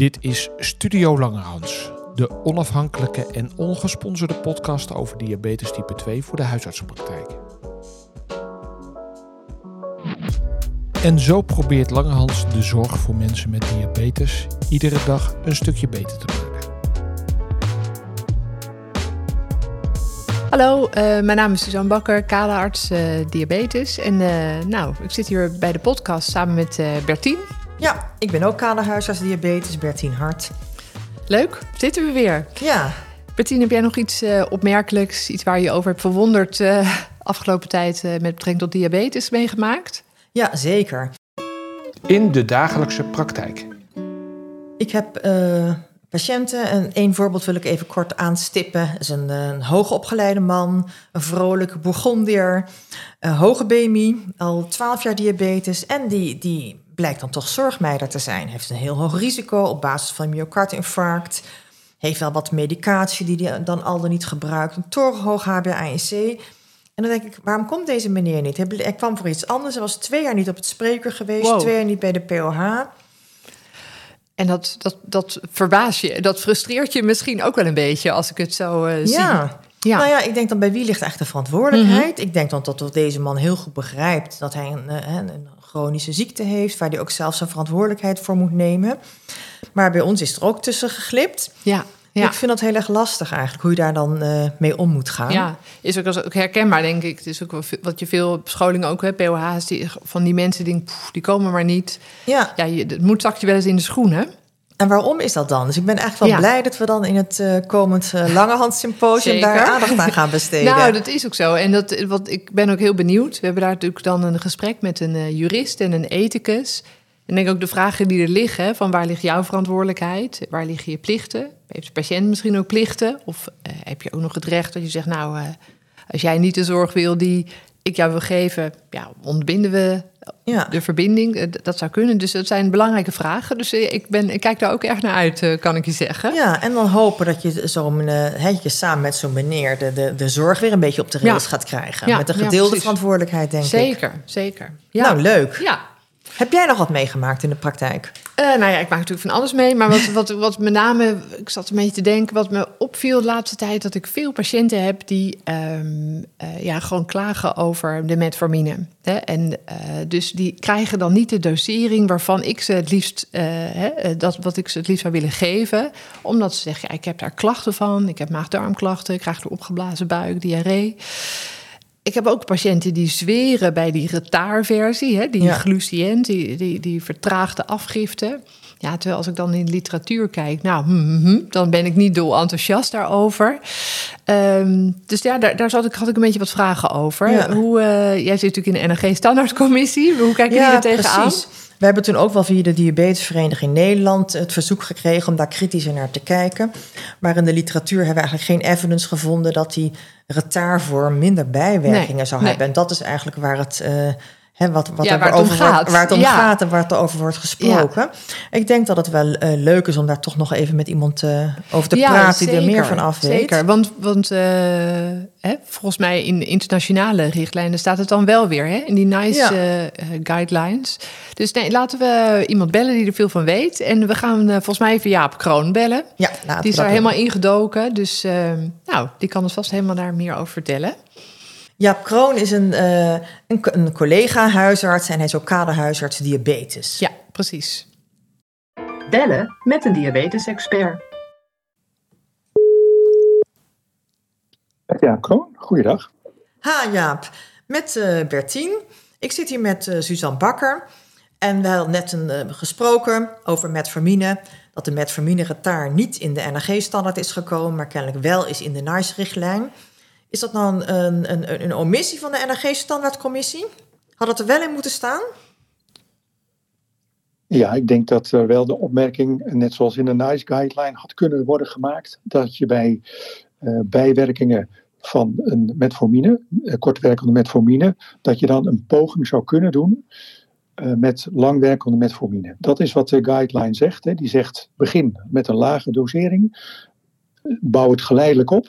Dit is Studio Langerhans, de onafhankelijke en ongesponsorde podcast over diabetes type 2 voor de huisartsenpraktijk. En zo probeert Langerhans de zorg voor mensen met diabetes iedere dag een stukje beter te maken. Hallo, uh, mijn naam is Suzanne Bakker, kaderarts uh, diabetes. En uh, nou, ik zit hier bij de podcast samen met Bertien. Ja, ik ben ook kaderhuisarts diabetes, Bertien Hart. Leuk, zitten we weer. Ja. Bertien, heb jij nog iets opmerkelijks, iets waar je over hebt verwonderd afgelopen tijd met betrekking tot diabetes meegemaakt? Ja, zeker. In de dagelijkse praktijk. Ik heb patiënten. En één voorbeeld wil ik even kort aanstippen. Dat is een, een hoogopgeleide man, een vrolijke Bourgondier, een hoge BMI, al 12 jaar diabetes. En die, die blijkt dan toch zorgmeider te zijn. Heeft een heel hoog risico op basis van myocardinfarct. Heeft wel wat medicatie die hij dan al dan niet gebruikt. Een torenhoog HbA1c. En dan denk ik, waarom komt deze meneer niet? Hij kwam voor iets anders. Hij was twee jaar niet op het spreker geweest, twee jaar niet bij de POH. En dat, dat, dat verbaas je, dat frustreert je misschien ook wel een beetje als ik het zo uh, zie. Ja. Nou ja, ik denk dan bij wie ligt echt de verantwoordelijkheid? Mhm. Ik denk dan dat deze man heel goed begrijpt dat hij een, eh, een, een, chronische ziekte heeft, waar hij ook zelf zijn verantwoordelijkheid voor moet nemen. Maar bij ons is er ook tussen geglipt. Ja. Ja. Ik vind dat heel erg lastig eigenlijk, hoe je daar dan uh, mee om moet gaan. Ja, is ook, ook herkenbaar, denk ik. Het is ook wat je veel op scholing ook hebt, POH's, die, van die mensen die, die komen maar niet. Ja. Ja, je, het moet zak je wel eens in de schoenen. En waarom is dat dan? Dus ik ben echt wel blij dat we dan in het uh, komend uh, Langehand Symposium daar aandacht aan gaan besteden. nou, dat is ook zo. En dat, wat, ik ben ook heel benieuwd. We hebben daar natuurlijk dan een gesprek met een uh, jurist en een ethicus. En denk ook de vragen die er liggen: van waar ligt jouw verantwoordelijkheid? Waar liggen je plichten? Heeft de patiënt misschien ook plichten? Of heb je ook nog het recht dat je zegt: nou, als jij niet de zorg wil die ik jou wil geven, ja, ontbinden we ja. de verbinding. Eh, dat zou kunnen. Dus dat zijn belangrijke vragen. Dus eh, ik, ben, ik kijk daar ook erg naar uit, eh, kan ik je zeggen. Ja, en dan hopen dat je zo'n je samen met zo'n meneer de, de, de zorg weer een beetje op de rails gaat krijgen. Ja, met een gedeelde verantwoordelijkheid, denk zeker, ik. Zeker, zeker. Nou, leuk. Ja. Heb jij nog wat meegemaakt in de praktijk? Uh, nou ja, ik maak natuurlijk van alles mee. Maar wat, wat, wat met name, ik zat een beetje te denken, wat me opviel de laatste tijd, dat ik veel patiënten heb die um, uh, ja, gewoon klagen over de metformine. Hè? En uh, dus die krijgen dan niet de dosering waarvan ik ze het liefst, hè, dat wat ik ze het liefst zou willen geven. Omdat ze zeggen, ik heb daar klachten van, ik heb maag-darmklachten, ik krijg een opgeblazen buik, diarree. Ik heb ook patiënten die zweren bij die retaarversie, hè, die ja. gluciënt, die, die, die vertraagde afgifte. Ja, terwijl als ik dan in de literatuur kijk, nou, hm, hm, hm, dan ben ik niet dol enthousiast daarover. Um, dus ja, daar, daar zat ik, had ik een beetje wat vragen over. Ja. Hoe, uh, jij zit natuurlijk in de NRG-standaardcommissie. Hoe kijken jullie er tegenaan? Precies. We hebben toen ook wel via de Diabetesvereniging Nederland het verzoek gekregen om daar kritischer naar te kijken. Maar in de literatuur hebben we eigenlijk geen evidence gevonden dat die retaarvorm minder bijwerkingen nee, zou nee. hebben. En dat is eigenlijk waar het. Uh, He, wat, wat ja, waar, het over gaat. Wordt, waar het om ja. gaat en waar het over wordt gesproken. Ja. Ik denk dat het wel uh, leuk is om daar toch nog even met iemand uh, over te praten die er meer van af weet. Zeker, want, want uh, hè, volgens mij in internationale richtlijnen staat het dan wel weer hè, in die NICE guidelines. Dus nee, laten we iemand bellen die er veel van weet. En we gaan volgens mij even Jaap Kroon bellen. Ja, die is daar helemaal ingedoken. Dus nou, die kan ons vast helemaal daar meer over vertellen. Jaap Kroon is een, uh, een, een collega-huisarts en hij is ook kaderhuisarts diabetes. Ja, precies. Bellen met een diabetes-expert. Ja, Kroon, goeiedag. Ha Jaap, met uh, Bertien. Ik zit hier met uh, Suzanne Bakker. En we hadden net een, uh, gesproken over metformine. Dat de metformine-retaar niet in de NRG-standaard is gekomen, maar kennelijk wel is in de NICE-richtlijn. Is dat nou een, een, een omissie van de NRG-standaardcommissie? Had het er wel in moeten staan? Ja, ik denk dat er wel de opmerking, net zoals in de NICE guideline, had kunnen worden gemaakt. Dat je bij uh, bijwerkingen van een metformine, kortwerkende metformine, dat je dan een poging zou kunnen doen met langwerkende metformine. Dat is wat de guideline zegt. Hè. Die zegt begin met een lage dosering, bouw het geleidelijk op.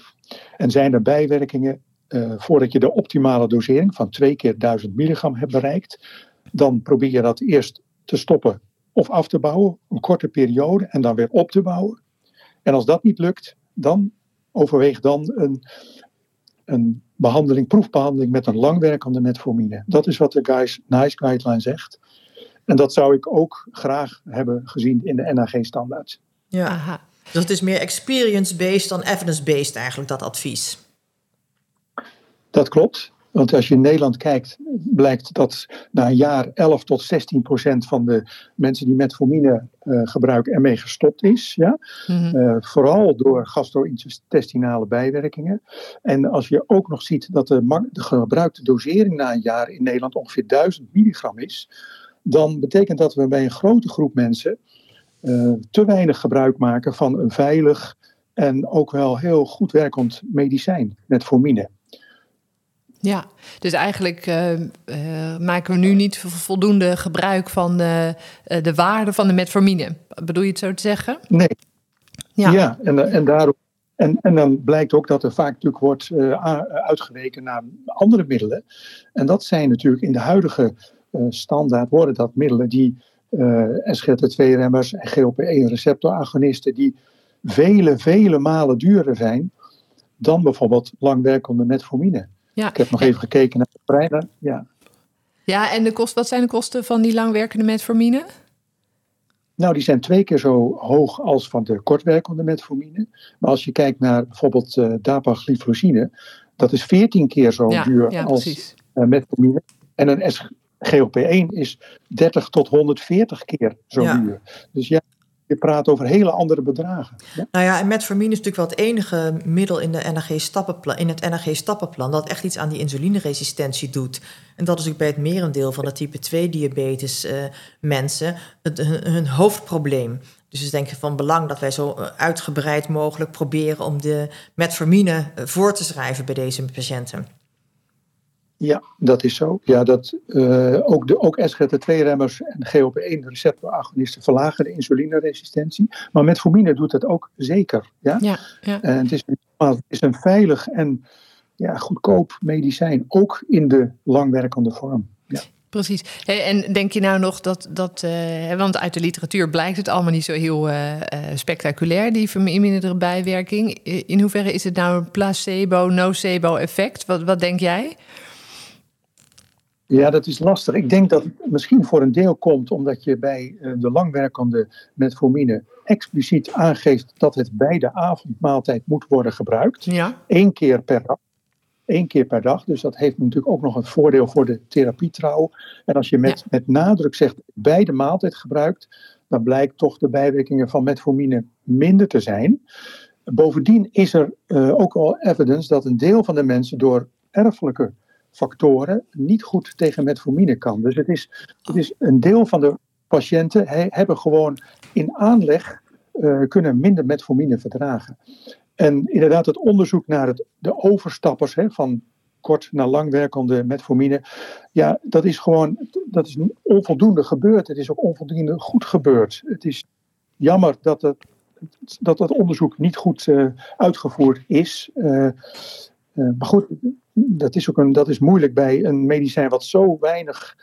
En zijn er bijwerkingen uh, voordat je de optimale dosering van 2 keer 1000 milligram hebt bereikt, dan probeer je dat eerst te stoppen of af te bouwen, een korte periode en dan weer op te bouwen. En als dat niet lukt, dan overweeg dan een, een behandeling, proefbehandeling met een langwerkende metformine. Dat is wat de guys, NICE guideline zegt. En dat zou ik ook graag hebben gezien in de NAG-standaard. Ja, Aha. Dus het is meer experience-based dan evidence-based eigenlijk, dat advies. Dat klopt. Want als je in Nederland kijkt, blijkt dat na een jaar 11 tot 16 procent van de mensen die metformine uh, gebruiken ermee gestopt is. Ja? Mhm. Uh, vooral door gastrointestinale bijwerkingen. En als je ook nog ziet dat de, de, gebruikte dosering na een jaar in Nederland ongeveer 1000 milligram is, dan betekent dat we bij een grote groep mensen te weinig gebruik maken van een veilig en ook wel heel goed werkend medicijn, metformine. Ja, dus eigenlijk uh, uh, maken we nu niet voldoende gebruik van de, uh, de waarde van de metformine. Bedoel je het zo te zeggen? Nee. Ja, ja en, en, daarom, en, en dan blijkt ook dat er vaak natuurlijk wordt uitgeweken naar andere middelen. En dat zijn natuurlijk in de huidige standaard worden dat middelen die SGLT2-remmers en GLP-1-receptoragonisten die vele, vele malen duurder zijn dan bijvoorbeeld langwerkende metformine. Ja. Ik heb nog even gekeken naar de prijzen. Ja. ja, en de kost, wat zijn de kosten van die langwerkende metformine? Nou, die zijn twee keer zo hoog als van de kortwerkende metformine. Maar als je kijkt naar bijvoorbeeld uh, dapagliflozine, dat is 14 keer zo ja, duur ja, als uh, metformine. En een GLP-1 is 30 tot 140 keer zo Ja. duur. Dus ja, je praat over hele andere bedragen. Nou ja, en metformine is natuurlijk wel het enige middel in, de NAG-stappenplan, in het NAG-stappenplan dat echt iets aan die insulineresistentie doet. En dat is ook bij het merendeel van de type 2-diabetes uh, mensen het, hun, hun, hoofdprobleem. Dus het is denk ik van belang dat wij zo uitgebreid mogelijk proberen om de metformine voor te schrijven bij deze patiënten. Ja, dat is zo. Ja, dat, uh, ook, de, ook SGLT2-remmers en GLP-1-receptoragonisten verlagen de insulineresistentie. Maar metformine doet dat ook zeker. Ja? Ja, ja. En het is, het is een veilig en ja, goedkoop medicijn, ook in de langwerkende vorm. Ja. Precies. En denk je nou nog dat, dat uh, want uit de literatuur blijkt het allemaal niet zo heel uh, spectaculair, die verminderde bijwerking. In hoeverre is het nou een placebo, nocebo effect? Wat, wat denk jij? Ja, dat is lastig. Ik denk dat het misschien voor een deel komt omdat je bij de langwerkende metformine expliciet aangeeft dat het bij de avondmaaltijd moet worden gebruikt. Ja. Eén keer per dag. Eén keer per dag. Dus dat heeft natuurlijk ook nog een voordeel voor de therapietrouw. En als je met, ja. met nadruk zegt bij de maaltijd gebruikt, dan blijkt toch de bijwerkingen van metformine minder te zijn. Bovendien is er uh, ook al evidence dat een deel van de mensen door erfelijke factoren niet goed tegen metformine kan. Dus het is, het is een deel van de patiënten he, hebben gewoon in aanleg uh, kunnen minder metformine verdragen. En inderdaad, het onderzoek naar het, de overstappers van kort naar langwerkende metformine, ja, dat is gewoon dat is onvoldoende gebeurd. Het is ook onvoldoende goed gebeurd. Het is jammer dat het, dat het onderzoek niet goed uh, uitgevoerd is. Uh, maar goed, dat is ook een, dat is moeilijk bij een medicijn wat zo weinig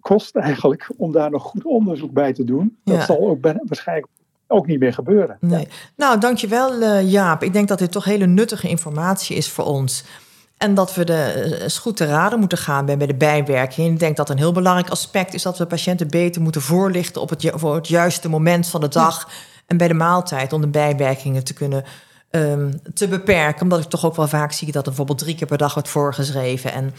kost eigenlijk om daar nog goed onderzoek bij te doen. Dat Ja. zal ook bij, waarschijnlijk ook niet meer gebeuren. Nee. Nou, dankjewel uh, Jaap. Ik denk dat dit toch hele nuttige informatie is voor ons. En dat we de, uh, goed te raden moeten gaan bij, bij de bijwerking. Ik denk dat een heel belangrijk aspect is dat we patiënten beter moeten voorlichten op het, voor het juiste moment van de dag en bij de maaltijd om de bijwerkingen te kunnen um, te beperken. Omdat ik toch ook wel vaak zie dat er bijvoorbeeld drie keer per dag wordt voorgeschreven. En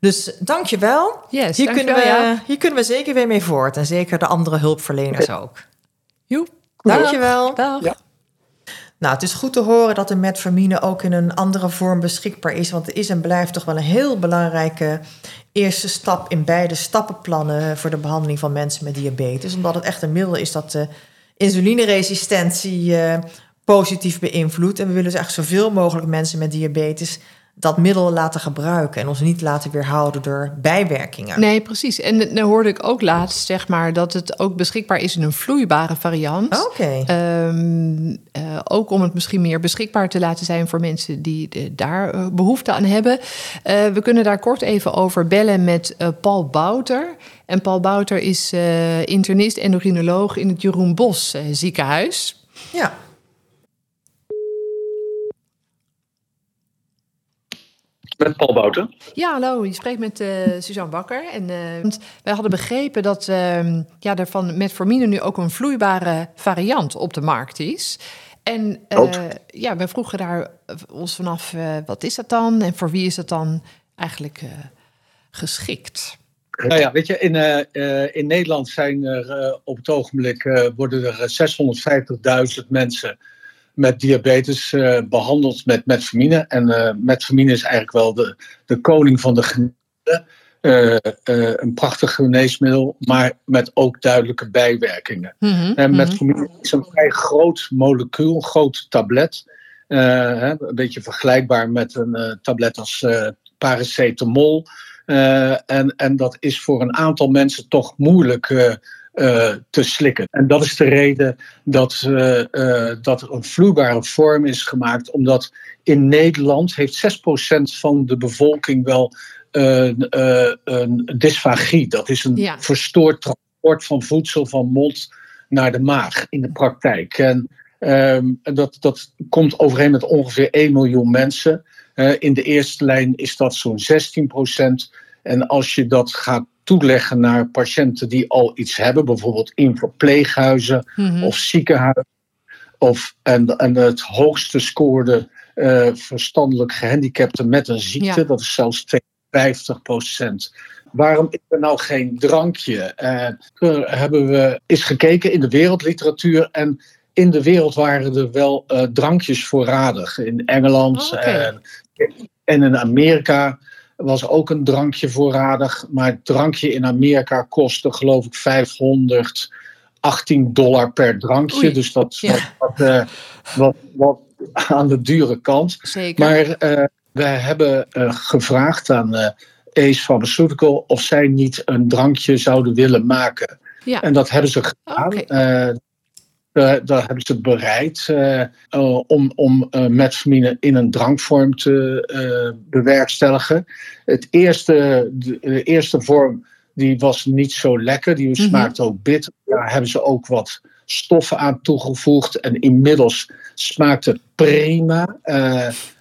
dus dankjewel. Yes, Hier, dankjewel, kunnen we, Jaap. hier kunnen we zeker weer mee voort. En zeker de andere hulpverleners ook. Joep. Dankjewel. Dag. Ja. Nou, het is goed te horen dat de metformine ook in een andere vorm beschikbaar is. Want het is en blijft toch wel een heel belangrijke eerste stap in beide stappenplannen voor de behandeling van mensen met diabetes. Omdat het echt een middel is dat de insulineresistentie uh, positief beïnvloedt. En we willen dus echt zoveel mogelijk mensen met diabetes dat middel laten gebruiken en ons niet laten weerhouden door bijwerkingen. Nee, precies. En dan hoorde ik ook laatst, zeg maar, dat het ook beschikbaar is in een vloeibare variant. Oké. Ehm, eh, ook om het misschien meer beschikbaar te laten zijn voor mensen die eh, daar eh, behoefte aan hebben. Eh, we kunnen daar kort even over bellen met eh, Paul Bouter. En Paul Bouter is eh, internist endocrinoloog in het Jeroen Bos eh, ziekenhuis. Ja. Met Paul Bouten. Ja, hallo, je spreekt met eh, Suzanne Bakker. En, eh, wij hadden begrepen dat ehm, ja, er van metformine nu ook een vloeibare variant op de markt is. En eh, ja, we vroegen daar ons vanaf, wat is dat dan? En voor wie is dat dan eigenlijk geschikt? Nou ja, weet je, in, in Nederland zijn er op het ogenblik worden er 650.000 mensen met diabetes eh, behandeld met metformine. En eh, metformine is eigenlijk wel de, de koning van de geneesmiddelen. Eh, een prachtig geneesmiddel, maar met ook duidelijke bijwerkingen. Mhm, En mhm. metformine is een vrij groot molecuul, een groot tablet. Hè, een beetje vergelijkbaar met een tablet als paracetamol. En, en dat is voor een aantal mensen toch moeilijk eh, te slikken. En dat is de reden dat, eh, eh, dat er een vloeibare vorm is gemaakt. Omdat in Nederland heeft 6% van de bevolking wel een, een dysfagie. Dat is een Ja. verstoord transport van voedsel van mond naar de maag in de praktijk. En ehm, dat, dat komt overeen met ongeveer 1 miljoen mensen. In de eerste lijn is dat zo'n 16 procent. En als je dat gaat toeleggen naar patiënten die al iets hebben, bijvoorbeeld in verpleeghuizen Mhm. of ziekenhuizen, of, en, en het hoogste scoorde eh, verstandelijk gehandicapten met een ziekte, Ja. dat is zelfs 52 procent. Waarom is er nou geen drankje? Er hebben we eens gekeken in de wereldliteratuur en in de wereld waren er wel eh, drankjes voorradig. In Engeland Oh, en in Amerika was ook een drankje voorradig. Maar het drankje in Amerika kostte geloof ik 518 dollar per drankje. Oei. Dus dat Ja. wat, eh, wat, wat aan de dure kant. Zeker. Maar eh, wij hebben eh, gevraagd aan Ace Pharmaceutical of zij niet een drankje zouden willen maken. Ja. En dat hebben ze gedaan. Oké. Eh, daar, hebben ze bereid eh, eh, om, om metformine in een drankvorm te bewerkstelligen. Het eerste, de, de eerste vorm die was niet zo lekker, die Mhm. smaakte ook bitter. Daar hebben ze ook wat stoffen aan toegevoegd en inmiddels smaakt het prima.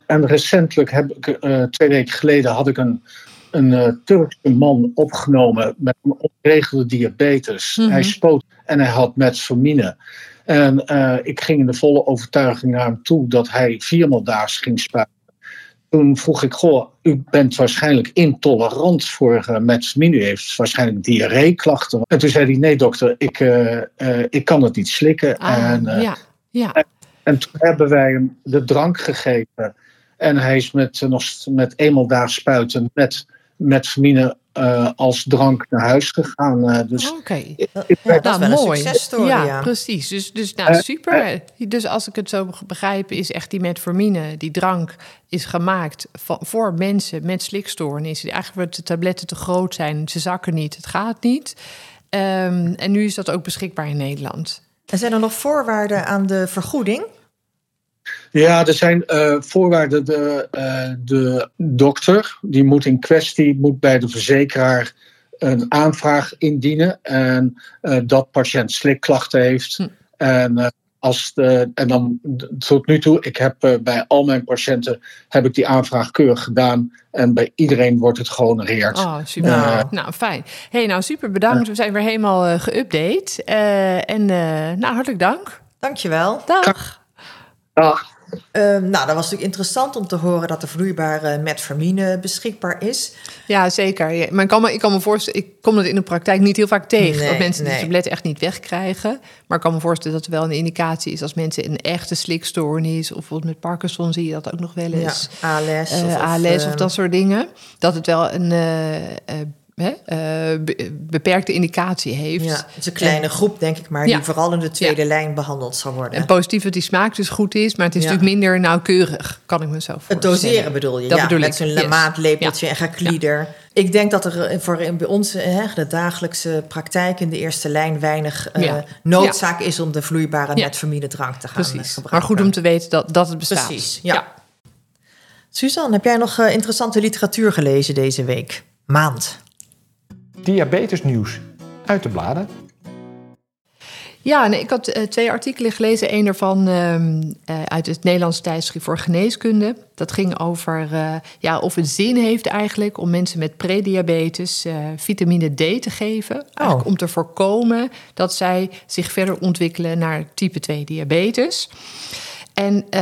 En recentelijk heb ik, twee weken geleden had ik een, een Turkse man opgenomen met een onregelde diabetes. Mhm. Hij spoot en hij had metformine. En eh, ik ging in de volle overtuiging naar hem toe dat hij viermaal daags ging spuiten. Toen vroeg ik, goh, u bent waarschijnlijk intolerant voor uh, metformine. U heeft waarschijnlijk diarreeklachten. En toen zei hij, nee dokter, ik, uh, uh, ik kan het niet slikken. Ah, en, uh, ja, ja. En, en, toen hebben wij hem de drank gegeven. En hij is met, nog, met eenmaal daags spuiten met metformine uh, als drank naar huis gegaan. Uh, dus Oké. Okay. Ja, dat nou, mooi. successtory. Ja, Ja, precies. Dus, dus nou, super. dus als ik het zo begrijp, is echt die metformine, die drank, is gemaakt van, voor mensen met slikstoornissen. Eigenlijk wordt de tabletten te groot zijn, ze zakken niet, het gaat niet. Um, en nu is dat ook beschikbaar in Nederland. En zijn er nog voorwaarden aan de vergoeding? Ja, er zijn uh, voorwaarden. De, uh, de dokter, die moet in kwestie, moet bij de verzekeraar een aanvraag indienen. En uh, dat patiënt slikklachten heeft. Hm. En, als de, en dan tot nu toe, ik heb bij al mijn patiënten heb ik die aanvraag keurig gedaan. En bij iedereen wordt het gehonoreerd. Oh, super. nou, fijn. hey, nou, super bedankt. We zijn weer helemaal geüpdate. en nou, hartelijk dank. Dankjewel. Dag. Dag. Uh, nou, dat was natuurlijk interessant om te horen dat de vloeibare metformine beschikbaar is. Ja, zeker. Ja, maar ik kan, me, ik kan me voorstellen, ik kom dat in de praktijk niet heel vaak tegen. Nee, dat mensen nee. die tabletten echt niet wegkrijgen. Maar ik kan me voorstellen dat er wel een indicatie is als mensen een echte slikstoornis. Of bijvoorbeeld met Parkinson zie je dat ook nog wel eens. Ja, ALS. Uh, of, ALS of, of, uh, dat soort dingen. Dat het wel een. Hè, eh, be- beperkte indicatie heeft. Ja, het is een kleine groep, denk ik, maar Ja. die vooral in de tweede lijn behandeld zal worden. En positief dat die smaak dus goed is, maar het is natuurlijk minder nauwkeurig, kan ik me zo voorstellen. Het doseren bedoel je, Dat ja, bedoel met zo'n yes. maatlepeltje en geklieder. Ik denk dat er eh, voor in- bij ons hè, de dagelijkse praktijk in de eerste lijn weinig eh, noodzaak is om de vloeibare metformine drank te gaan Precies. gebruiken. Maar goed om te weten dat, dat het bestaat. Precies, ja. Suzanne, heb jij nog interessante literatuur gelezen deze week? Maand. Diabetesnieuws uit de bladen. Ja, nee, ik had eh, twee artikelen gelezen. Eén daarvan ehm, eh, uit het Nederlands tijdschrift voor geneeskunde. Dat ging over eh, ja, of het zin heeft eigenlijk om mensen met prediabetes vitamine D te geven. Eigenlijk om te voorkomen dat zij zich verder ontwikkelen naar type 2 diabetes. En eh,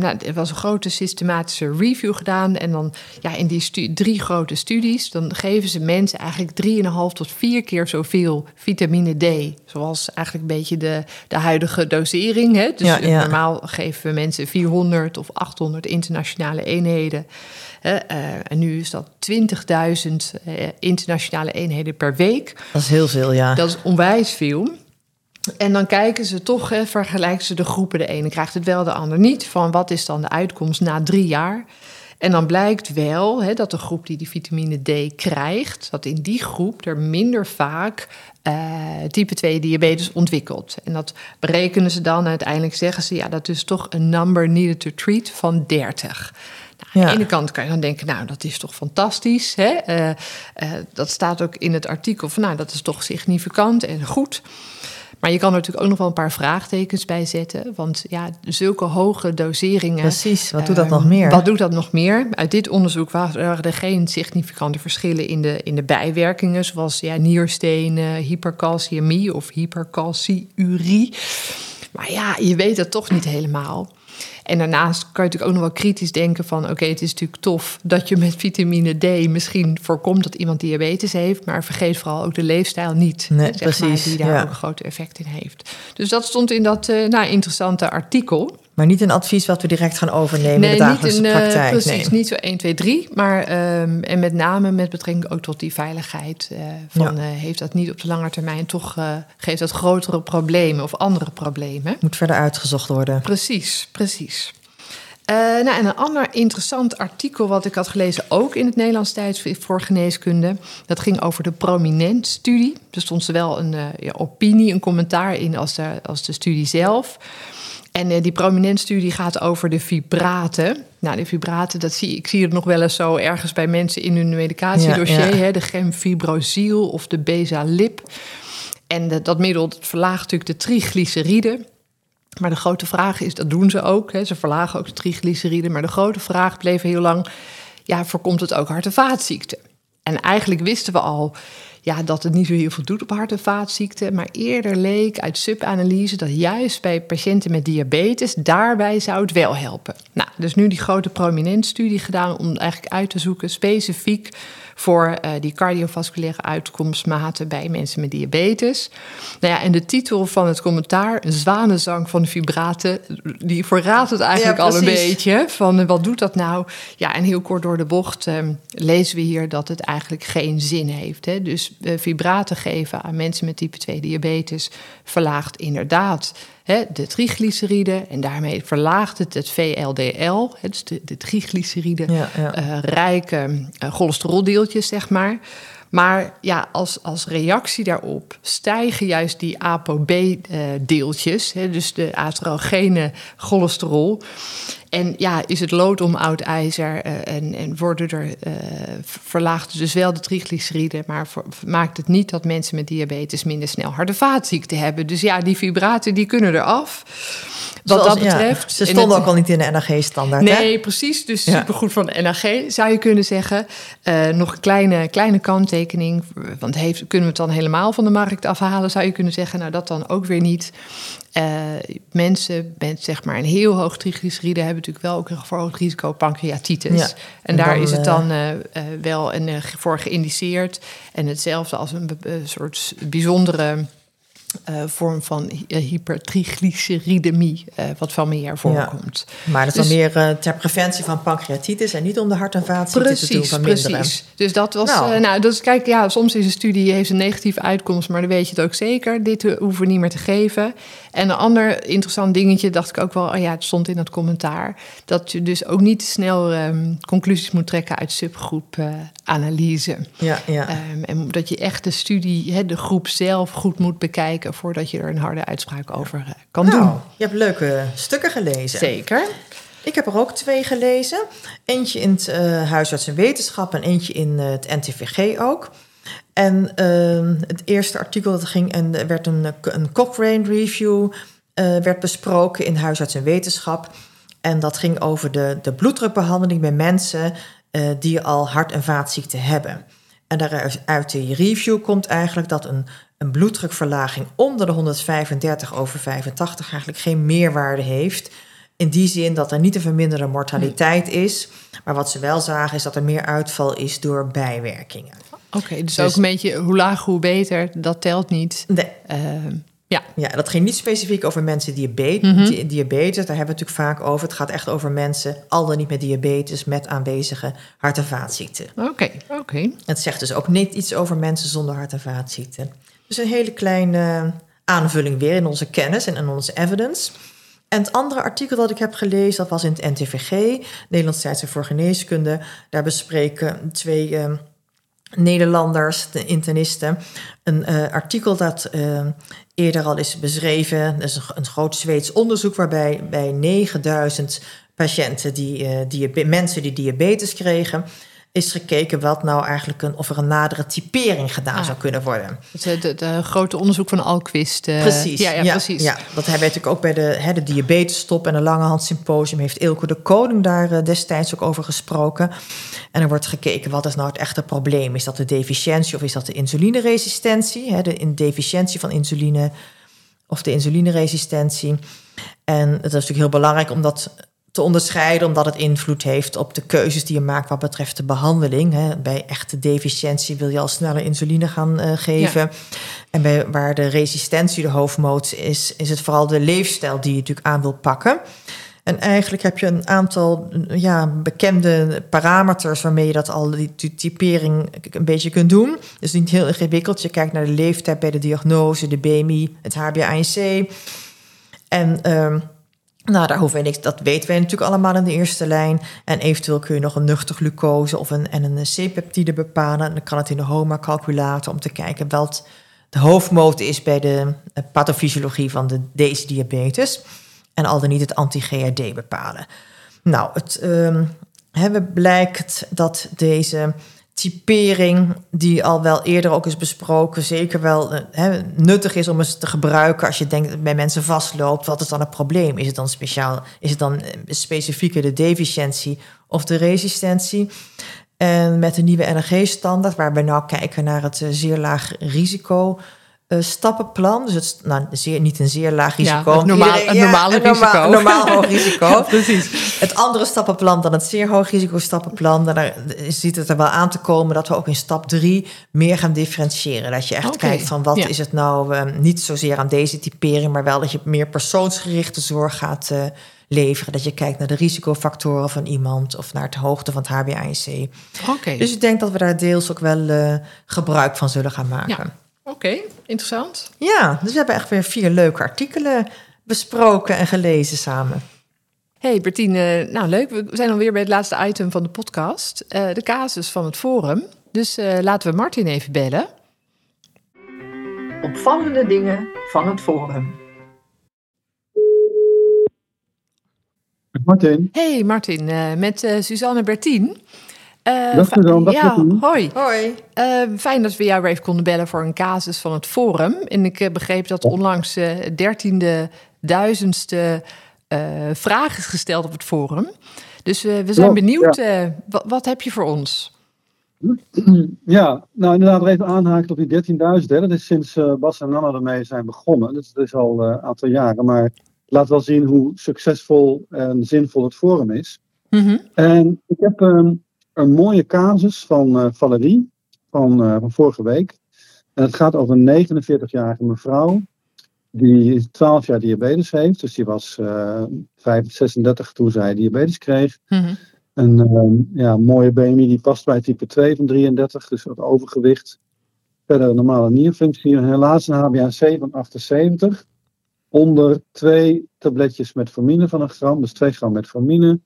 nou, er was een grote systematische review gedaan. En dan ja, in die drie grote studies, dan geven ze mensen eigenlijk 3,5 tot 4 keer zoveel vitamine D. Zoals eigenlijk een beetje de, de huidige dosering. Hè? Dus Ja, ja. normaal geven we mensen 400 of 800 internationale eenheden. Hè? Eh, en nu is dat 20.000 eh, internationale eenheden per week. Dat is heel veel, ja. Dat is onwijs veel. En dan kijken ze toch, hè, vergelijken ze de groepen. De ene krijgt het wel, de ander niet. Van wat is dan de uitkomst na drie jaar? En dan blijkt wel hè, dat de groep die die vitamine D krijgt, dat in die groep er minder vaak eh, type 2 diabetes ontwikkelt. En dat berekenen ze dan. En uiteindelijk zeggen ze, ja, dat is toch een number needed to treat van 30. Nou, aan de ene kant kan je dan denken, nou, dat is toch fantastisch. Hè? Eh, eh, dat staat ook in het artikel van, nou, dat is toch significant en goed. Maar je kan er natuurlijk ook nog wel een paar vraagtekens bij zetten. Want ja, zulke hoge doseringen. Precies, wat doet dat Ehm, nog meer? Wat doet dat nog meer? Uit dit onderzoek waren er geen significante verschillen in de, in de bijwerkingen, zoals ja, nierstenen, hypercalciëmie of hypercalciurie. Maar ja, je weet het toch niet helemaal. En daarnaast kan je natuurlijk ook nog wel kritisch denken van... oké, het is natuurlijk tof dat je met vitamine D misschien voorkomt dat iemand diabetes heeft... maar vergeet vooral ook de leefstijl niet, Nee, zeg maar, precies, die daar ja. ook een groot effect in heeft. Dus dat stond in dat eh, nou, interessante artikel. Maar niet een advies wat we direct gaan overnemen in de dagelijkse niet eh, praktijk. precies, nee. niet zo 1, 2, 3. Maar ehm, en met name met betrekking ook tot die veiligheid. eh, van, Ja. eh, heeft dat niet op de lange termijn toch... geeft dat grotere problemen of andere problemen? Moet verder uitgezocht worden. Precies, precies. Nou, en een ander interessant artikel wat ik had gelezen, ook in het Nederlands tijdschrift voor geneeskunde. Dat ging over de prominent-studie. Er stond zowel een ja, opinie, een commentaar in als de, als de studie zelf. En eh, die prominent-studie gaat over de fibraten. Nou, de fibraten, dat zie, ik zie het nog wel eens zo ergens bij mensen in hun medicatiedossier. Ja, ja. Hè, de gemfibrozil of de bezalip. En dat- dat middel dat verlaagt natuurlijk de triglyceriden. Maar de grote vraag is, dat doen ze ook. Hè, ze verlagen ook de triglyceriden. Maar de grote vraag bleef heel lang, ja, voorkomt het ook hart- en vaatziekten? En eigenlijk wisten we al ja, dat het niet zo heel veel doet op hart- en vaatziekten. Maar eerder leek uit subanalyse dat juist bij patiënten met diabetes... daarbij zou het wel helpen. Nou, dus nu die grote prominent-studie gedaan... om eigenlijk uit te zoeken specifiek voor eh, die cardiovasculaire uitkomstmaten bij mensen met diabetes. Nou ja, en de titel van het commentaar, Zwanenzang van de vibraten, die verraadt het eigenlijk Ja, al een beetje. Van eh, wat doet dat nou? Ja, en heel kort door de bocht eh, lezen we hier dat het eigenlijk geen zin heeft. Hè? Dus eh, vibraten geven aan mensen met type 2 diabetes verlaagt inderdaad hè, de triglyceriden. En daarmee verlaagt het het VLDL, hè, dus de, de Ja, ja. eh, rijke eh, cholesteroldeeltjes, zeg maar. Maar ja, als, als reactie daarop stijgen juist die ApoB-deeltjes, dus de aterogene cholesterol. En ja, is het lood om oud ijzer eh, en, en worden er verlaagt dus wel de triglyceriden, maar voor- maakt het niet dat mensen met diabetes minder snel en vaatziekten hebben. Dus ja, die vibraten die kunnen eraf. Wat Zoals- dat ja, betreft. ze En stonden het- ook al niet in de NAG-standaard. Nee, precies. Dus Ja. supergoed van de NAG, zou je kunnen zeggen. Eh, nog een kleine, kleine kanttekening. Want heeft, kunnen we het dan helemaal van de markt afhalen? Zou je kunnen zeggen, nou dat dan ook weer niet. Eh, mensen met zeg maar een heel hoog triglyceride... hebben natuurlijk wel ook een verhoogd risico pancreatitis. Ja. En, En daar dan, is het eh, dan eh, wel een, voor geïndiceerd. En hetzelfde als een soort bijzondere eh, vorm van eh, hypertriglyceridemie, eh, wat familiair voorkomt. Maar dat is Dus- dan meer ter preventie van pancreatitis en niet om de hart- en vaatziekten te doen Precies. Dus dat was. Nou. Nou, dus kijk, ja, soms is een studie heeft een negatieve uitkomst, maar dan weet je het ook zeker. Dit hoeven we niet meer te geven. En een ander interessant dingetje dacht ik ook wel, oh ja, het stond in dat commentaar, dat je dus ook niet te snel ehm, conclusies moet trekken uit subgroepanalyse. Ja, ja. Ehm, en dat je echt de studie, de groep zelf goed moet bekijken voordat je er een harde uitspraak over eh, kan nou, doen. je hebt leuke stukken gelezen. Zeker. Ik heb er ook twee gelezen. Eentje in het eh, Huisarts en Wetenschap en eentje in eh, het NTVG ook. En ehm, het eerste artikel dat ging en er werd een, een Cochrane review werd besproken in Huisarts en Wetenschap. En dat ging over de, de bloeddrukbehandeling bij mensen die al hart- en vaatziekten hebben. En daaruit uit die review komt eigenlijk dat een, een bloeddrukverlaging onder de 135 over 85 eigenlijk geen meerwaarde heeft. In die zin dat er niet een verminderde mortaliteit is. Maar wat ze wel zagen is dat er meer uitval is door bijwerkingen. Oké, dus, Dus- ook een beetje hoe laag, hoe beter, dat telt niet. Nee, Ehm, ja, Ja, dat ging niet specifiek over mensen diabetes. Di- diabetes. Daar hebben we het natuurlijk vaak over. Het gaat echt over mensen, al dan niet met diabetes, met aanwezige hart- en vaatziekten. oké, oké. Het zegt dus ook niet iets over mensen zonder hart- en vaatziekten. Dus een hele kleine aanvulling weer in onze kennis en in onze evidence. En het andere artikel dat ik heb gelezen, dat was in het NTVG, Nederlands Tijdschrift voor Geneeskunde. Daar bespreken twee eh, Nederlanders, de internisten, een eh, artikel dat eh, eerder al is beschreven. Dat is een, een groot Zweeds onderzoek waarbij bij 9000 patiënten, die, eh, diabe- mensen die diabetes kregen, is gekeken wat nou eigenlijk een, of er een nadere typering gedaan Ah. zou kunnen worden. Het, eh, grote onderzoek van Alquist. eh, Precies. Ja, ja, precies. Ja, dat hebben we natuurlijk ook bij de, hè, de diabetestop en de Langehand Symposium heeft Ilko de Koning daar eh, destijds ook over gesproken. En er wordt gekeken wat is nou het echte probleem. Is dat de deficiëntie of is dat de insulineresistentie? Hè, de in deficiëntie van insuline of de insulineresistentie. En het is natuurlijk heel belangrijk om dat te onderscheiden, omdat het invloed heeft op de keuzes die je maakt wat betreft de behandeling. Hè. Bij echte deficiëntie wil je al sneller insuline gaan eh, geven. En bij, waar de resistentie de hoofdmoot is, is het vooral de leefstijl die je natuurlijk aan wil pakken. En eigenlijk heb je een aantal ja, bekende parameters waarmee je dat al die ty- typering een beetje kunt doen. Dus niet heel ingewikkeld. Je kijkt naar de leeftijd bij de diagnose, de BMI, het HbA1c. En ehm, nou, daar hoeven we niks. Dat weten wij natuurlijk allemaal in de eerste lijn. En eventueel kun je nog een nuchter glucose of een, en een C-peptide bepalen. En dan kan het in de HOMA-calculator om te kijken wat de hoofdmoot is bij de eh, pathofysiologie van de, deze diabetes. En al dan niet het anti-GRD bepalen. Nou, het ehm, hebben blijkt dat deze typering, die al wel eerder ook is besproken, zeker wel eh, nuttig is om eens te gebruiken als je denkt dat bij mensen vastloopt. Wat is dan het probleem? Is het dan speciaal, is het dan eh, specifieker de deficiëntie of de resistentie? En met de nieuwe NRG-standaard, waar we nou kijken naar het eh, zeer laag risico eh, stappenplan. Dus het is nou, zeer, niet een zeer laag Ja, risico. normaal- Iedereen- het normale een normaal- risico. een normaal hoog risico. Precies. Het andere stappenplan dan het zeer hoog risico stappenplan. Daar ziet het er wel aan te komen dat we ook in stap drie meer gaan differentiëren. Dat je echt kijkt van wat ja. is het nou eh, niet zozeer aan deze typering, maar wel dat je meer persoonsgerichte zorg gaat eh, leveren. Dat je kijkt naar de risicofactoren van iemand of naar het hoogte van het HbA1c. Oké, Dus ik denk dat we daar deels ook wel eh, gebruik van zullen gaan maken. Oké, interessant. Ja, dus we hebben echt weer vier leuke artikelen besproken en gelezen samen. Hey Bertine, nou leuk. We zijn alweer bij het laatste item van de podcast. eh, de casus van het forum. Dus eh, laten we Martin even bellen. Opvallende dingen van het forum. Martin, Hey Martin, eh, met eh, Suzanne Bertien. Eh, Dag, fi- Suzanne, dag, Ja, hoi. Hoi. Eh, fijn dat we jou weer even konden bellen voor een casus van het Forum. En ik eh, begreep dat onlangs eh dertiende, duizendste eh vraag is gesteld op het Forum. Dus eh, we zijn benieuwd, eh, wat, wat heb je voor ons? Ja, nou inderdaad even aanhaken op die 13.000. hè. Dat is sinds eh, Bas en Nanna ermee zijn begonnen. Dat is, dat is al eh, een aantal jaren. Maar het laat wel zien hoe succesvol en zinvol het forum is. Mhm. En ik heb ehm, een mooie casus van eh, Valerie van, eh, van vorige week. En het gaat over een 49-jarige mevrouw die 12 jaar diabetes heeft. Dus die was uh, 36 toen zij diabetes kreeg. Mhm. Een uh, ja, mooie BMI die past bij type 2 van 33, dus wat overgewicht. Verder een normale nierfunctie. Helaas een HbA1c van 78. Onder twee tabletjes metformine van een gram, dus 2 gram metformine.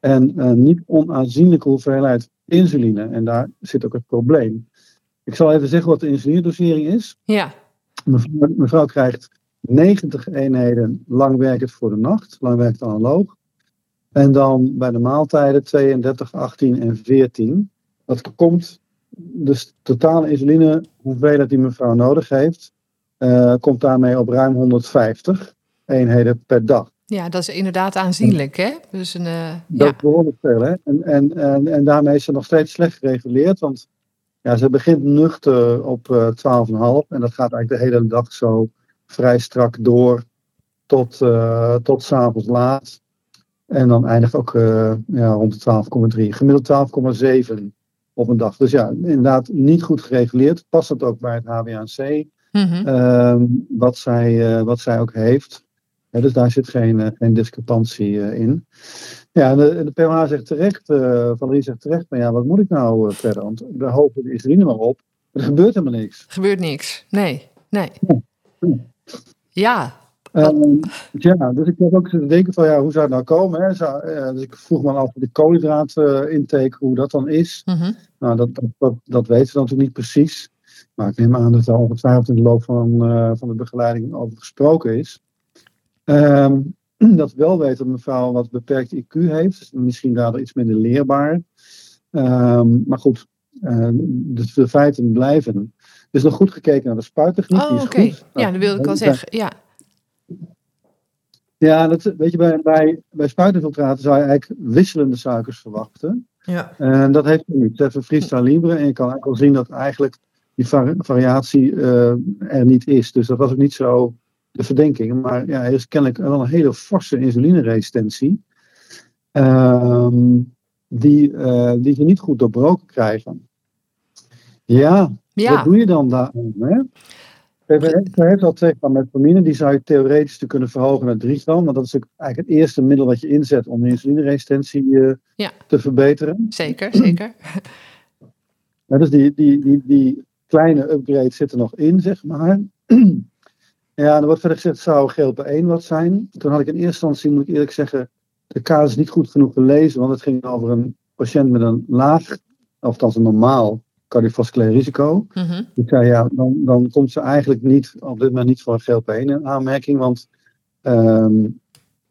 En een niet onaanzienlijke hoeveelheid insuline. En daar zit ook het probleem. Ik zal even zeggen wat de insulinedosering is. Ja. Mevrouw, mevrouw krijgt 90 eenheden langwerkend voor de nacht, langwerkend analoog. En dan bij de maaltijden 32, 18 en 14. Dat komt, dus totale insuline, hoeveelheid die mevrouw nodig heeft, uh, komt daarmee op ruim 150 eenheden per dag. Ja, dat is inderdaad aanzienlijk, hè? Dus een, uh, dat ja. behoorlijk veel, hè? En, en, en, en daarmee is ze nog steeds slecht gereguleerd, want ja, ze begint nuchter op uh, 12,5 en dat gaat eigenlijk de hele dag zo vrij strak door tot, uh, tot s'avonds laat. En dan eindigt ook ja, rond de 12,3. Gemiddeld 12,7 op een dag. Dus ja, inderdaad niet goed gereguleerd. Past het ook bij het HbA1c, Mm -hmm. uh, wat, zij, wat zij ook heeft. Ja, dus daar zit geen, uh, geen discrepantie in. Ja, de, de PMA zegt terecht, Valerie zegt terecht, maar ja, wat moet ik nou verder? Want we hopen de insuline maar op. Er gebeurt helemaal niks. Er gebeurt niks. Nee, nee. Ja. Ja. Um, ja, dus ik heb ook zitten denken van ja, hoe zou het nou komen? Hè? Zou, uh, dus ik vroeg me af de koolhydraatintake, hoe dat dan is. Mm -hmm. Nou, dat, dat, dat, dat weten we natuurlijk niet precies. Maar ik neem aan dat er ongetwijfeld in de loop van, uh, van de begeleiding over gesproken is. Um, dat wel weet dat mevrouw wat beperkt IQ heeft. Dus misschien daardoor iets minder leerbaar. Um, maar goed, uh, de, de, feiten blijven. Er is nog goed gekeken naar de spuittechniek. Oh, oké. Okay. Ja, dat wilde ik al zeggen. Ja. Ja, dat, weet je, bij, bij, bij zou je eigenlijk wisselende suikers verwachten. Ja. En dat heeft niet. Ze heeft een libre en je kan eigenlijk al zien dat eigenlijk die vari variatie uh, er niet is. Dus dat was ook niet zo de verdenking. Maar ja, er is kennelijk wel een hele forse insulineresistentie. Um, die, uh, die ze niet goed doorbroken krijgen. Ja, ja. wat doe je dan daarom? Hè? Ze heeft al 2 gram metformine, die zou je theoretisch te kunnen verhogen naar 3 gram. Want dat is eigenlijk het eerste middel wat je inzet om de insulineresistentie uh, ja. te verbeteren. Zeker, zeker. Ja, dus die, die, die, die kleine upgrade zit er nog in, zeg maar. ja, er wordt verder gezegd, zou GLP-1 wat zijn. Toen had ik in eerste instantie, moet ik eerlijk zeggen, de casus niet goed genoeg gelezen. Want het ging over een patiënt met een laag, of althans een normaal cardiovasculair risico. Mm -hmm. Ik zei ja, dan, dan komt ze eigenlijk niet op dit moment niet voor een GLP-1 in aanmerking. Want um,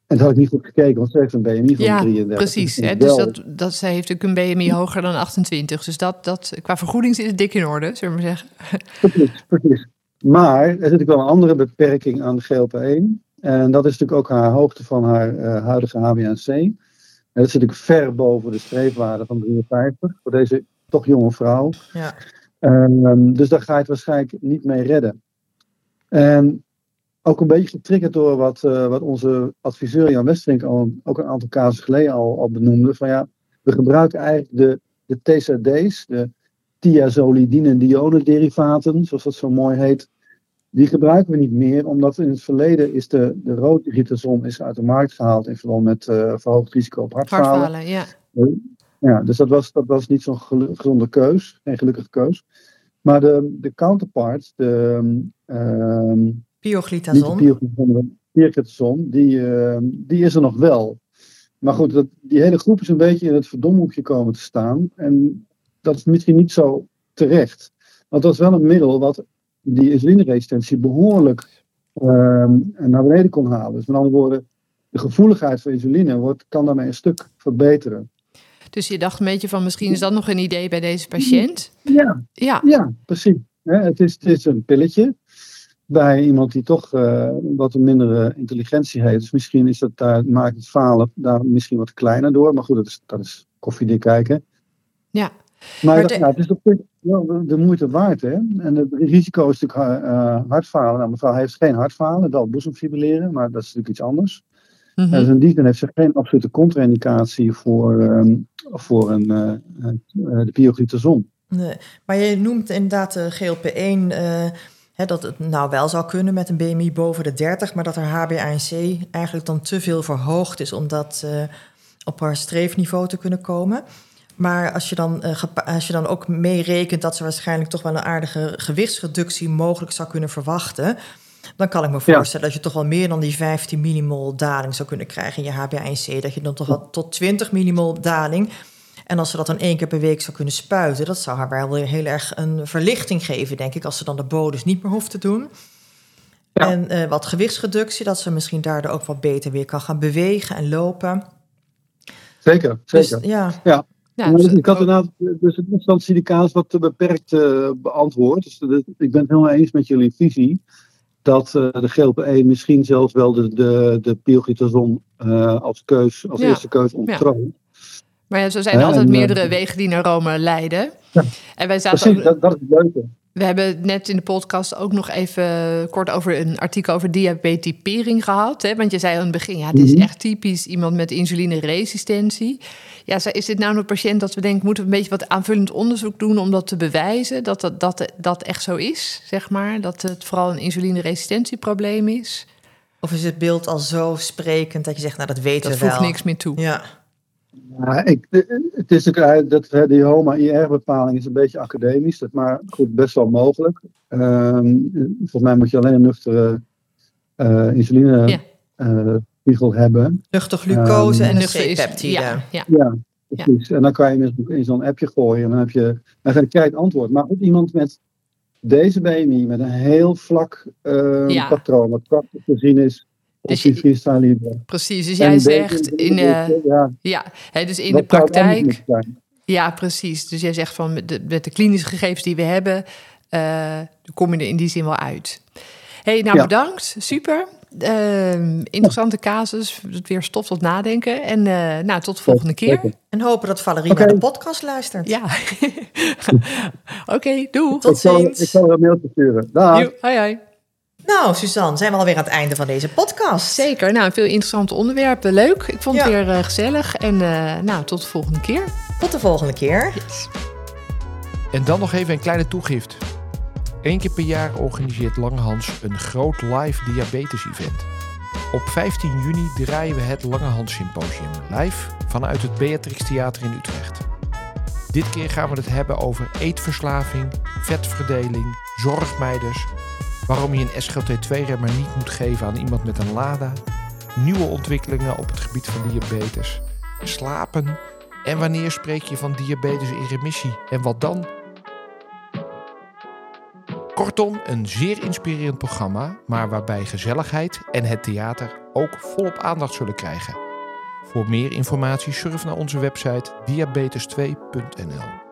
en dat had ik niet goed gekeken, want ze heeft een BMI van ja, 33. Precies, hè, dus dat, dat, zij heeft ook een BMI hoger dan 28. Dus dat, dat, qua vergoeding zit het dik in orde, zullen we maar zeggen. Precies, precies. Maar er zit natuurlijk wel een andere beperking aan de GLP-1. En dat is natuurlijk ook haar hoogte van haar uh, huidige HbA1c. En dat zit natuurlijk ver boven de streefwaarde van 53 voor deze toch jonge vrouw. Ja. Um, dus daar ga je het waarschijnlijk niet mee redden. En ook een beetje getriggerd door wat, uh, wat onze adviseur Jan Westerink al ook een aantal casus geleden al, al benoemde. Van ja, we gebruiken eigenlijk de, de TZD's, de thiazolidine dione derivaten, zoals dat zo mooi heet. Die gebruiken we niet meer, omdat in het verleden is de, de rooddigitason is uit de markt gehaald in verband met uh, verhoogd risico op hartfalen. Hartfalen, ja. Ja, dus dat was, dat was niet zo'n gezonde keus, geen gelukkige keus. Maar de, de counterpart, de uh, pioglitazon, pioglitazon, die, uh, die is er nog wel. Maar goed, dat, die hele groep is een beetje in het verdomhoekje komen te staan. En dat is misschien niet zo terecht. Want dat is wel een middel wat die insulineresistentie behoorlijk uh, naar beneden kon halen. Dus met andere woorden, de gevoeligheid voor insuline wordt, kan daarmee een stuk verbeteren. Dus je dacht een beetje van misschien is dat nog een idee bij deze patiënt? Ja, ja. ja precies. Het is, het is een pilletje bij iemand die toch uh, wat een mindere intelligentie heeft. Dus misschien is dat daar, maakt het falen daar misschien wat kleiner door. Maar goed, dat is, dat is koffiedik kijken. Ja. Maar, maar de... ja, het is op wel de moeite waard. Hè? En het risico is natuurlijk uh, hartfalen. Nou, mevrouw heeft geen hartfalen, wel boezemfibrilleren, maar dat is natuurlijk iets anders. Mm -hmm. Dus in die zin heeft ze geen absolute contra-indicatie voor, um, voor een, uh, uh, de pioglitazon. Nee, maar je noemt inderdaad de GLP-1. Uh, hè, dat het nou wel zou kunnen met een BMI boven de 30, maar dat haar HbA1c eigenlijk dan te veel verhoogd is om dat op haar streefniveau te kunnen komen. Maar als je, dan, eh, als je dan ook meerekent dat ze waarschijnlijk toch wel een aardige gewichtsreductie mogelijk zou kunnen verwachten, dan kan ik me voorstellen dat je toch wel meer dan die 15 millimol daling zou kunnen krijgen in je HbA1c. Dat je dan toch wel tot 20 millimol daling. En als ze dat dan één keer per week zou kunnen spuiten, dat zou haar wel weer heel erg een verlichting geven, denk ik, als ze dan de bodus niet meer hoeft te doen. Ja. En eh, wat gewichtsreductie, dat ze misschien daardoor ook wat beter weer kan gaan bewegen en lopen. Zeker, Dus zeker. ja, Ja, Ja, dus- ik had inderdaad dus het instantiedicaat wat te beperkt eh, beantwoord. Dus de- ik ben het helemaal eens met jullie visie. Dat eh, de GLP-1 misschien zelfs wel de, de, de pioglitazon eh, als keus, als Ja. eerste keus onttroont. Maar ja, zo zijn er altijd en, meerdere wegen die naar Rome leiden. En wij zaten Precies, ook, dat, dat is het leuke. We hebben net in de podcast ook nog even kort over een artikel over diabetipering gehad. Hè? Want je zei aan het begin, ja, dit is Mhm. echt typisch iemand met insulineresistentie. Ja, is dit nou een patiënt dat we denken, moeten we een beetje wat aanvullend onderzoek doen om dat te bewijzen? Dat dat, dat, dat echt zo is, zeg maar. Dat het vooral een insulineresistentieprobleem is. of is het beeld al zo sprekend dat je zegt, nou dat weten Dat we wel. voegt niks meer toe. Ja, Ja, ik, het is eh, dat eh, die HOMA-IR-bepaling is een beetje academisch, dat- maar goed, best wel mogelijk. Ehm, volgens mij moet je alleen een nuchtere eh insuline Ja. eh, spiegel hebben. nuchter glucose Ehm, en Nuchter C-peptide. Ja, ja. Ja, precies. En dan kan je hem in zo'n appje gooien en dan heb je, dan krijg je het antwoord. Maar goed, iemand met deze BMI, met een heel vlak eh, Ja. patroon, wat prachtig te zien is Dus je- precies. Dus jij zegt in de, ja, ja, hè, dus in de praktijk. Ja, precies. Dus jij zegt van met de, met de klinische gegevens die we hebben, eh kom je er in die zin wel uit. hey, nou Ja. bedankt. Super. Ehm, interessante casus. Weer stof tot nadenken. En eh, nou, tot de volgende keer. En hopen dat Valerie naar de podcast luistert. Ja. Oké, doei. Tot ik zal, ziens. Ik zal er een mailtje sturen. Dag. Hoi, hoi. Nou, Suzanne, zijn we alweer aan het einde van deze podcast. Zeker. Nou, veel interessante onderwerpen. Leuk. Ik vond het weer eh, gezellig. En eh, nou, tot de volgende keer. Tot de volgende keer. Yes. En dan nog even een kleine toegift. Eén keer per jaar organiseert Langehans een groot live diabetes event. Op 15 juni draaien we het Langehans Symposium live vanuit het Beatrix Theater in Utrecht. Dit keer gaan we het hebben over eetverslaving, vetverdeling, zorgmeiders, waarom je een SGLT2-remmer niet moet geven aan iemand met een LADA, nieuwe ontwikkelingen op het gebied van diabetes, slapen en wanneer spreek je van diabetes in remissie en wat dan? Kortom, een zeer inspirerend programma, maar waarbij gezelligheid en het theater ook volop aandacht zullen krijgen. Voor meer informatie surf naar onze website diabetes2.nl.